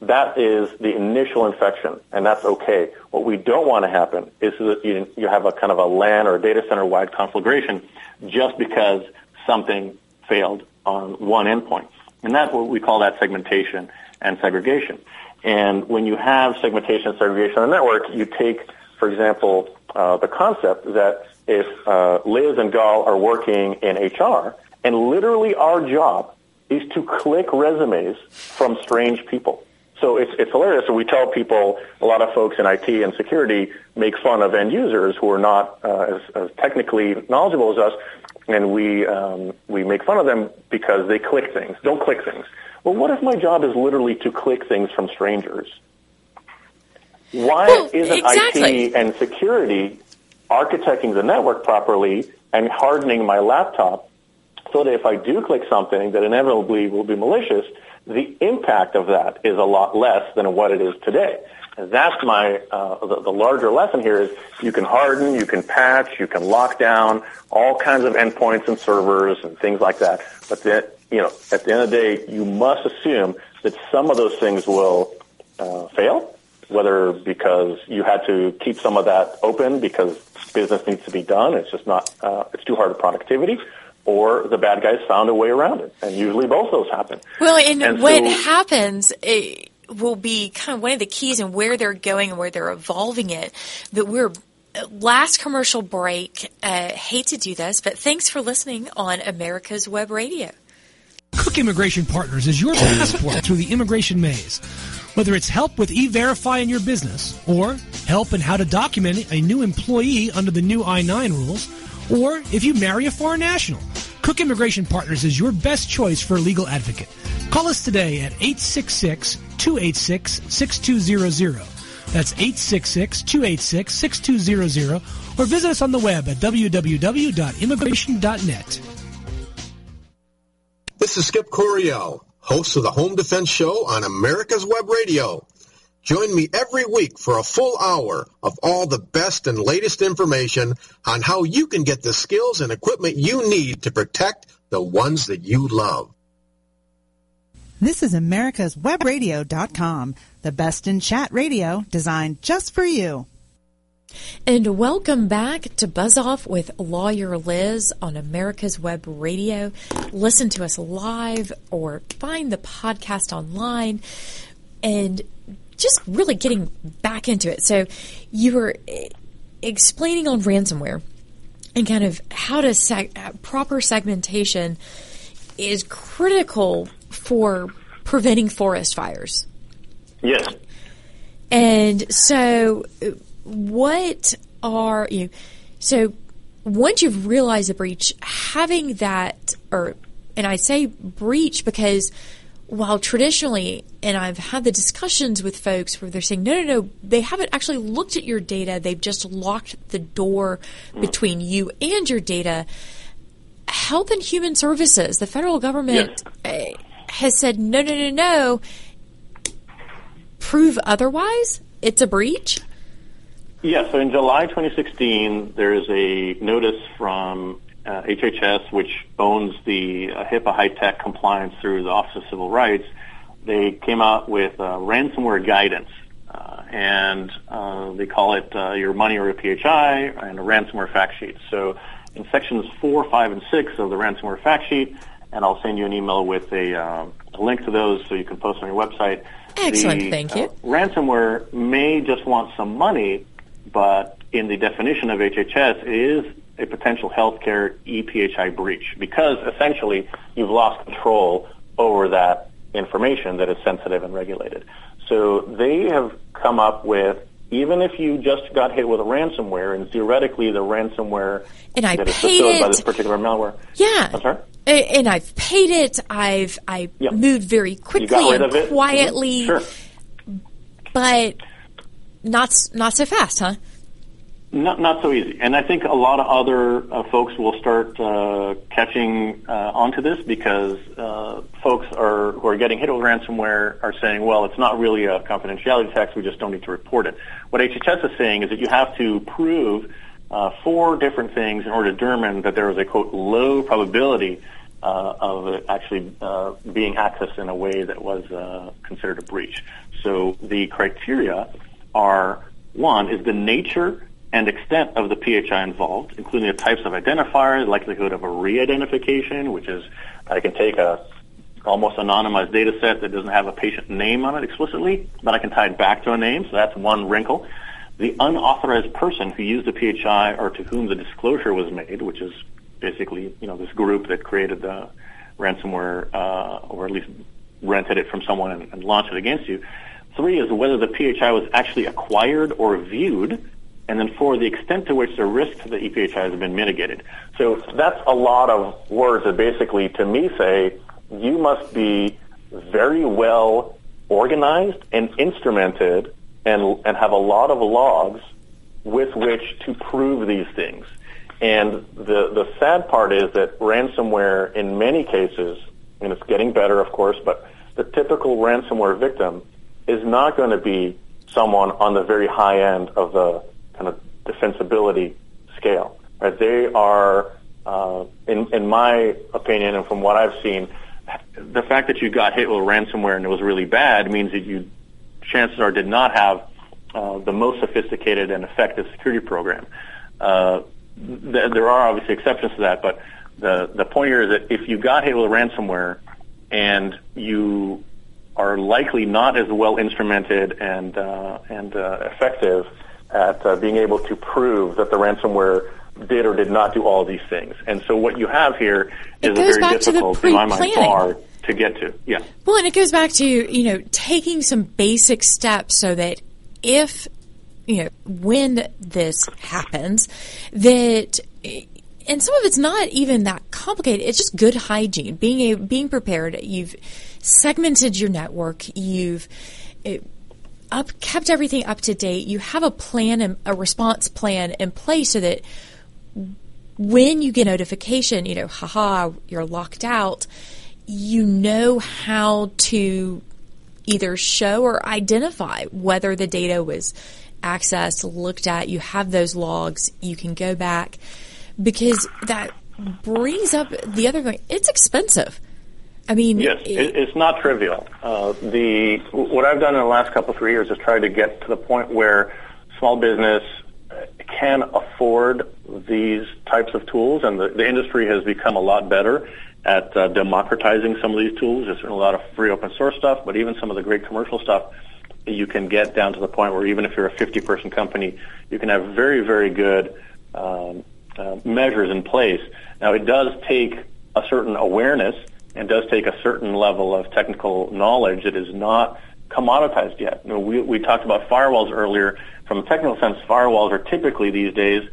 That is the initial infection, and that's okay. What we don't want to happen is that you, you have a kind of a LAN or a data center wide conflagration just because something failed on one endpoint. And that's what we call that segmentation and segregation. And when you have segmentation and segregation on the network, you take, for example, uh, the concept that if uh, Liz and Gal are working in HR, and literally our job is to click resumes from strange people. So it's, it's hilarious. So we tell people, a lot of folks in IT and security make fun of end users who are not uh, as, as technically knowledgeable as us, and we um, we make fun of them because they click things. Don't click things. Well, what if my job is literally to click things from strangers? Why well, isn't exactly. IT and security architecting the network properly and hardening my laptop so that if I do click something that inevitably will be malicious, the impact of that is a lot less than what it is today. And that's my uh, the, the, larger lesson here is you can harden, you can patch, you can lock down all kinds of endpoints and servers and things like that. But the, you know, at the end of the day, you must assume that some of those things will uh, fail, whether because you had to keep some of that open because business needs to be done, it's just not, uh, it's too hard of productivity, or the bad guys found a way around it. And usually both those happen. Well, and, and what so, happens it will be kind of one of the keys in where they're going and where they're evolving it. That we're last commercial break. Uh, hate to do this, but thanks for listening on America's Web Radio. Cook Immigration Partners is your passport through the immigration maze. Whether it's help with e-verify in your business, or help in how to document a new employee under the new I-9 rules, or if you marry a foreign national, Cook Immigration Partners is your best choice for a legal advocate. Call us today at 866-286-6200. That's 866-286-6200 or visit us on the web at www.immigration.net. This is Skip Coryell, host of the Home Defense Show on America's Web Radio. Join me every week for a full hour of all the best and latest information on how you can get the skills and equipment you need to protect the ones that you love. This is America's Webradio.com, the best in chat radio designed just for you. And welcome back to Buzz Off with Lawyer Liz on America's Web Radio. Listen to us live or find the podcast online and just really getting back into it. So you were eh, explaining on ransomware and kind of how to seg- uh, proper segmentation is critical for preventing forest fires. Yes. And so, eh, what are you? So, once you've realized the breach, having that, or, and I say breach because while traditionally, and I've had the discussions with folks where they're saying, no, no, no, they haven't actually looked at your data. They've just locked the door mm. between you and your data. Health and Human Services, the federal government yes. Eh, has said, no, no, no, no. Prove otherwise. It's a breach. Yeah, so in July 2016, there's a notice from uh, HHS, which owns the uh, HIPAA HITECH compliance through the Office of Civil Rights, they came out with uh, ransomware guidance. Uh, and uh, they call it uh, your money or a PHI and a ransomware fact sheet. So in sections four, five, and six of the ransomware fact sheet, and I'll send you an email with a, a link to those so you can post on your website. Excellent, the, thank you. ransomware may just want some money, but in the definition of HHS, it is a potential healthcare ePHI breach because essentially you've lost control over that information that is sensitive and regulated. So they have come up with even if you just got hit with a ransomware and theoretically the ransomware and I that is paid fulfilled it. by this particular malware. Yeah. I'm sorry? And I've paid it. I've I moved very quickly and. Mhm. quietly, Sure. but not not so fast, huh? Not not so easy, and I think a lot of other uh, folks will start uh, catching uh, onto this because uh, folks are who are getting hit with ransomware are saying, "Well, it's not really a confidentiality tax; we just don't need to report it." What HHS is saying is that you have to prove uh, four different things in order to determine that there is a quote low probability uh, of actually uh, being accessed in a way that was considered a breach. So the criteria are one is the nature and extent of the PHI involved, including the types of identifiers, likelihood of a re-identification, which is I can take a almost anonymized data set that doesn't have a patient name on it explicitly, but I can tie it back to a name, so that's one wrinkle. The unauthorized person who used the PHI or to whom the disclosure was made, which is basically, you know, this group that created the ransomware, uh, or at least rented it from someone and, and launched it against you. Three is whether the PHI was actually acquired or viewed, and then four, the extent to which the risk to the ePHI has been mitigated. So that's a lot of words that basically, to me, say you must be very well organized and instrumented and, and have a lot of logs with which to prove these things. And the, the sad part is that ransomware, in many cases, and it's getting better, of course, but the typical ransomware victim is not going to be someone on the very high end of the kind of defensibility scale. Right? They are, uh, in, in my opinion, and from what I've seen, the fact that you got hit with ransomware and it was really bad means that you, chances are, did not have uh, the most sophisticated and effective security program. Uh, th- there are obviously exceptions to that, but the the point here is that if you got hit with ransomware and you are likely not as well instrumented and uh, and uh, effective at uh, being able to prove that the ransomware did or did not do all these things. And so what you have here is a very back to the difficult, in my mind, bar to get to. Yeah. Well, and it goes back to, you know, taking some basic steps so that if, you know, when this happens, that, and some of it's not even that complicated. It's just good hygiene, being a, being prepared. You've segmented your network. You've eh, up, kept everything up to date. You have a plan and a response plan in place so that when you get notification, you know, haha, you're locked out, you know how to either show or identify whether the data was accessed, looked at, you have those logs, you can go back because that brings up the other thing. It's expensive. I mean, yes, it, it's not trivial. Uh, the what I've done in the last couple three years is try to get to the point where small business can afford these types of tools, and the, the industry has become a lot better at uh, democratizing some of these tools. There's a lot of free open source stuff, but even some of the great commercial stuff, you can get down to the point where even if you're a 50 person company, you can have very, very good um, uh, measures in place. Now, it does take a certain awareness and does take a certain level of technical knowledge that is not commoditized yet. You know, we, we talked about firewalls earlier. From a technical sense, firewalls are typically these days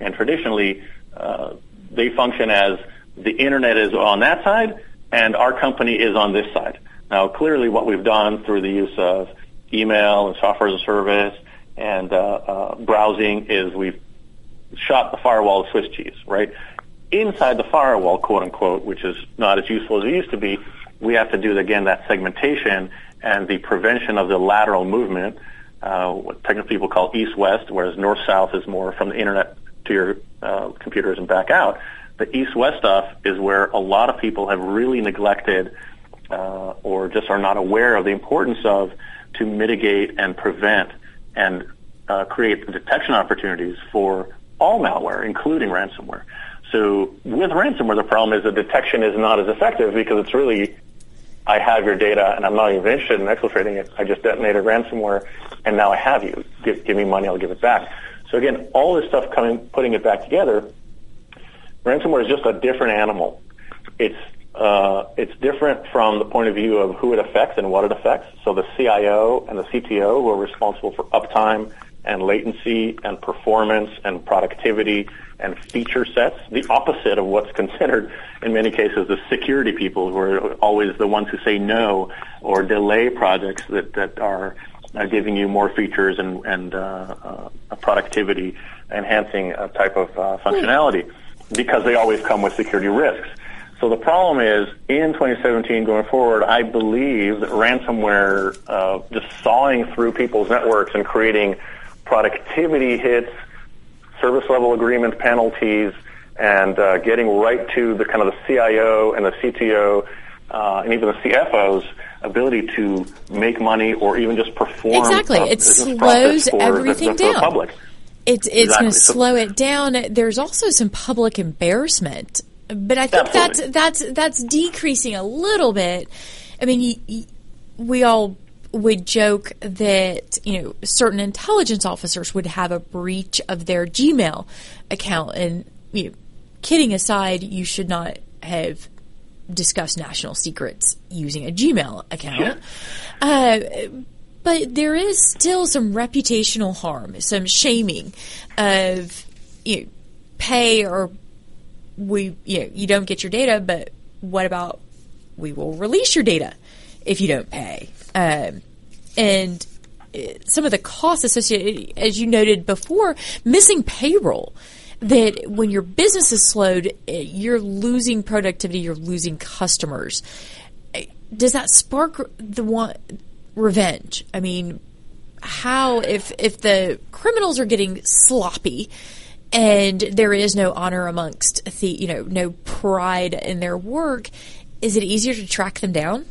and traditionally uh, they function as the internet is on that side and our company is on this side. Now, clearly, what we've done through the use of email and software as a service and uh, uh, browsing is we've shot the firewall of Swiss cheese, right? Inside the firewall, quote unquote, which is not as useful as it used to be, we have to do again that segmentation and the prevention of the lateral movement, uh, what technical people call east-west, whereas north-south is more from the internet to your uh, computers and back out. The east-west stuff is where a lot of people have really neglected uh, or just are not aware of the importance of to mitigate and prevent and uh, create the detection opportunities for all malware, including ransomware. So with ransomware, the problem is the detection is not as effective because it's really I have your data and I'm not even interested in exfiltrating it. I just detonated ransomware and now I have you. Give, give me money, I'll give it back. So again, all this stuff coming, putting it back together, ransomware is just a different animal. It's uh, it's different from the point of view of who it affects and what it affects. So the CIO and the CTO who are responsible for uptime and latency and performance and productivity and feature sets, the opposite of what's considered in many cases the security people who are always the ones who say no or delay projects that, that are uh, giving you more features and, and uh, uh, productivity enhancing type of uh, functionality because they always come with security risks. So the problem is, in 2017 going forward, I believe that ransomware uh, just sawing through people's networks and creating productivity hits, service level agreement penalties, and uh, getting right to the kind of the CIO and the CTO uh, and even the CFO's ability to make money or even just perform. Exactly, uh, it slows everything the, the, down. public. It's it's exactly. going to slow it down. There's also some public embarrassment, but I think Absolutely. that's that's that's decreasing a little bit. I mean, you, you, we all would joke that you know certain intelligence officers would have a breach of their Gmail account, and you know, kidding aside, you should not have discussed national secrets using a Gmail account. Uh, but there is still some reputational harm, some shaming of you know, pay or we you know, you don't get your data, but what about we will release your data if you don't pay? Um, and uh, some of the costs associated, as you noted before, missing payroll. That when your business is slowed, uh, you're losing productivity, you're losing customers. Uh, does that spark the one revenge? I mean, how if if the criminals are getting sloppy and there is no honor amongst the you know no pride in their work, is it easier to track them down?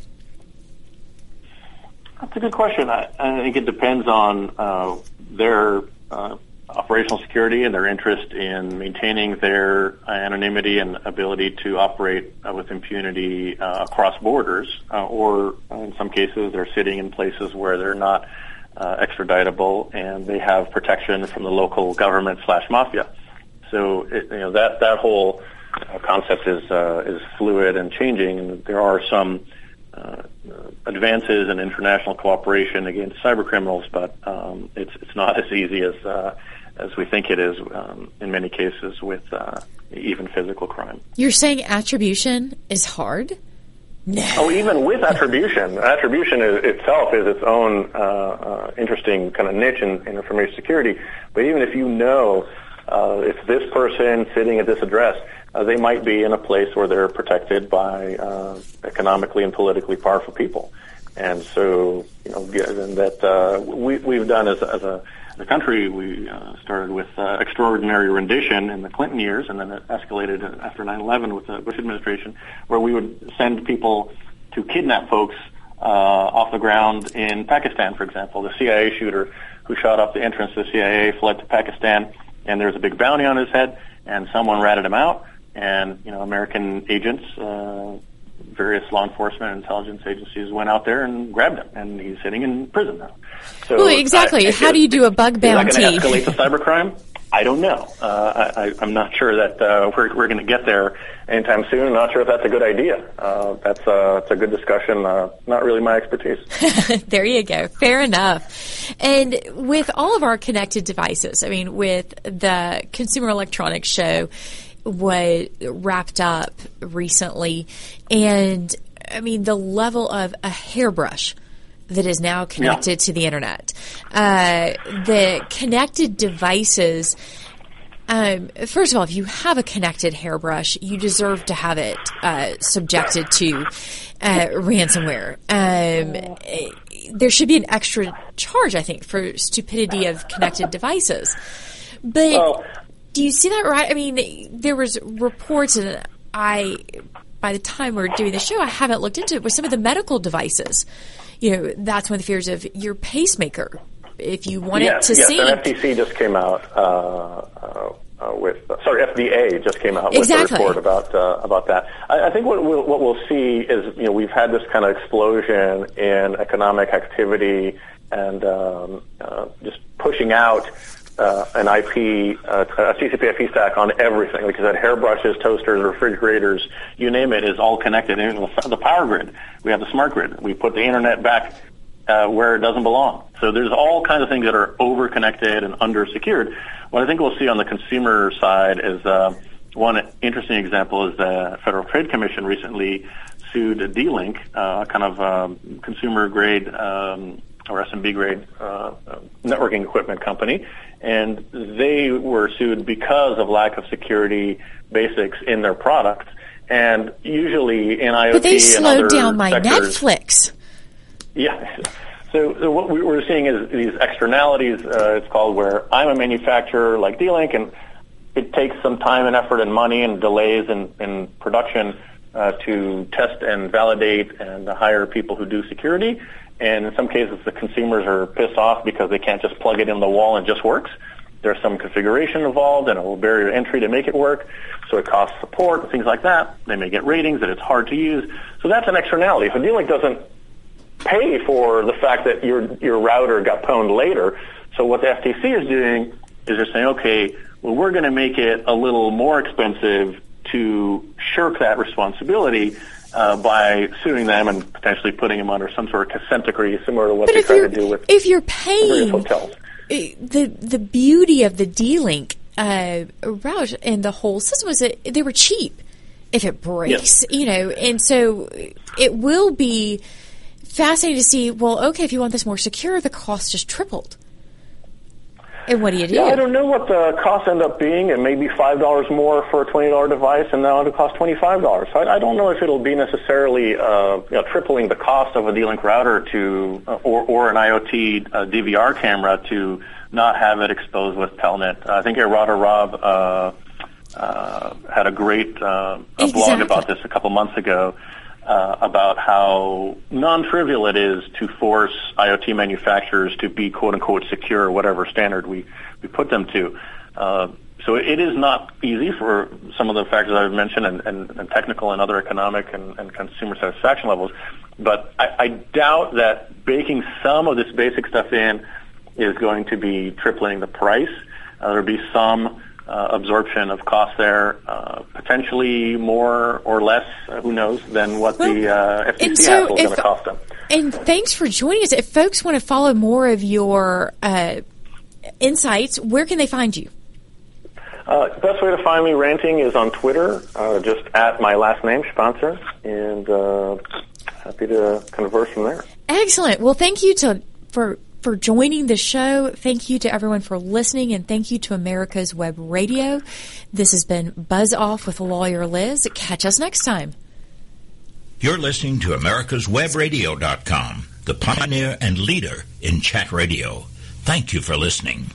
That's a good question. I, I think it depends on uh, their uh, operational security and their interest in maintaining their anonymity and ability to operate uh, with impunity uh, across borders, uh, or in some cases they're sitting in places where they're not uh, extraditable and they have protection from the local government slash mafia. So it, you know that that whole concept is is fluid and changing, and there are some uh, advances in international cooperation against cyber criminals, but um, it's it's not as easy as uh, as we think it is um, in many cases with uh, even physical crime. You're saying attribution is hard? No. Oh, even with attribution, attribution is, itself is its own uh, uh, interesting kind of niche in, in, information security. But even if you know uh, this person sitting at this address, uh, they might be in a place where they're protected by uh, economically and politically powerful people. And so, you know, given that uh, we, we've done as, as a, country. We uh, started with uh, extraordinary rendition in the Clinton years, and then it escalated after 9/11 with the Bush administration, where we would send people to kidnap folks uh, off the ground in Pakistan, for example. The CIA shooter who shot up the entrance to the CIA fled to Pakistan, and there was a big bounty on his head, and someone ratted him out, and you know American agents. Uh, various law enforcement and intelligence agencies went out there and grabbed him, and he's sitting in prison now. So exactly. I, I How do you do a bug bounty? Is that going to escalate to cybercrime? I don't know. Uh, I, I'm not sure that uh, we're, we're going to get there anytime soon. I'm not sure if that's a good idea. Uh, that's, uh, that's a good discussion. Uh, not really my expertise. there you go. Fair enough. And with all of our connected devices, I mean, with the Consumer Electronics Show, was wrapped up recently, and I mean the level of a hairbrush that is now connected yeah. to the internet. Uh, the connected devices. Um, first of all, if you have a connected hairbrush, you deserve to have it uh, subjected to uh, ransomware. Um, there should be an extra charge, I think, for stupidity of connected devices. But well, do you see that right? I mean, there was reports, and I, by the time we're doing the show, I haven't looked into it with some of the medical devices. You know, that's one of the fears of your pacemaker. If you want yes, it to yes, sync. Yes, FTC just came out uh, uh, uh, with uh, sorry, FDA just came out exactly. with a report about uh, about that. I, I think what we'll, what we'll see is you know we've had this kind of explosion in economic activity and um, uh, just pushing out uh, an IP, uh, a TCP IP stack on everything. Like I said, hairbrushes, toasters, refrigerators, you name it, is all connected. And the power grid, we have the smart grid. We put the internet back uh, where it doesn't belong. So there's all kinds of things that are over-connected and under-secured. What I think we'll see on the consumer side is uh, one interesting example is the Federal Trade Commission recently sued D-Link, uh, kind of um, consumer-grade um, or SMB grade uh, networking equipment company, and they were sued because of lack of security basics in their product. And usually in IoT but they slowed down my sectors, Netflix. Yeah. So, so, what we're seeing is these externalities. Uh, it's called where I'm a manufacturer like D-Link, and it takes some time and effort and money and delays in, in production uh, to test and validate and hire people who do security. And in some cases, the consumers are pissed off because they can't just plug it in the wall and it just works. There's some configuration involved and a little barrier to entry to make it work. So it costs support and things like that. They may get ratings that it's hard to use. So that's an externality. If a D-Link doesn't pay for the fact that your, your router got pwned later, so what the FTC is doing is they're saying, okay, well, we're going to make it a little more expensive to shirk that responsibility uh, by suing them and potentially putting them under some sort of consent decree, similar to what but they try to do with if you're paying hotels. The the beauty of the D-Link uh, route and the whole system was that they were cheap. If it breaks, yes. you know, and so it will be fascinating to see. Well, okay, if you want this more secure, the cost just tripled. And what do you do? Yeah, I don't know what the costs end up being. It may be five dollars more for a twenty dollar device, and now it'll cost twenty five dollars. So I, I, don't know if it'll be necessarily uh, you know, tripling the cost of a D-Link router to, uh, or or an IoT uh, DVR camera to not have it exposed with Telnet. I think Errata Rob uh, uh, had a great uh, a exactly. blog about this a couple months ago uh, about how non-trivial it is to force IoT manufacturers to be quote unquote secure, whatever standard we, we put them to. Uh, so it is not easy for some of the factors I've mentioned and, and, and technical and other economic and, and consumer satisfaction levels. But I, I doubt that baking some of this basic stuff in is going to be tripling the price. Uh, there'll be some absorption of cost there, uh, potentially more or less, uh, who knows, than what well, the uh, FTC so hassle is going to cost them. And thanks for joining us. If folks want to follow more of your uh, insights, where can they find you? Uh, best way to find me ranting is on Twitter, uh, just at my last name, Shpantzer, and uh, happy to converse from there. Excellent. Well, thank you to for for joining the show. Thank you to everyone for listening, and thank you to America's Web Radio. This has been Buzz Off with Lawyer Liz. Catch us next time. You're listening to America's Web Radio.com, the pioneer and leader in chat radio. Thank you for listening.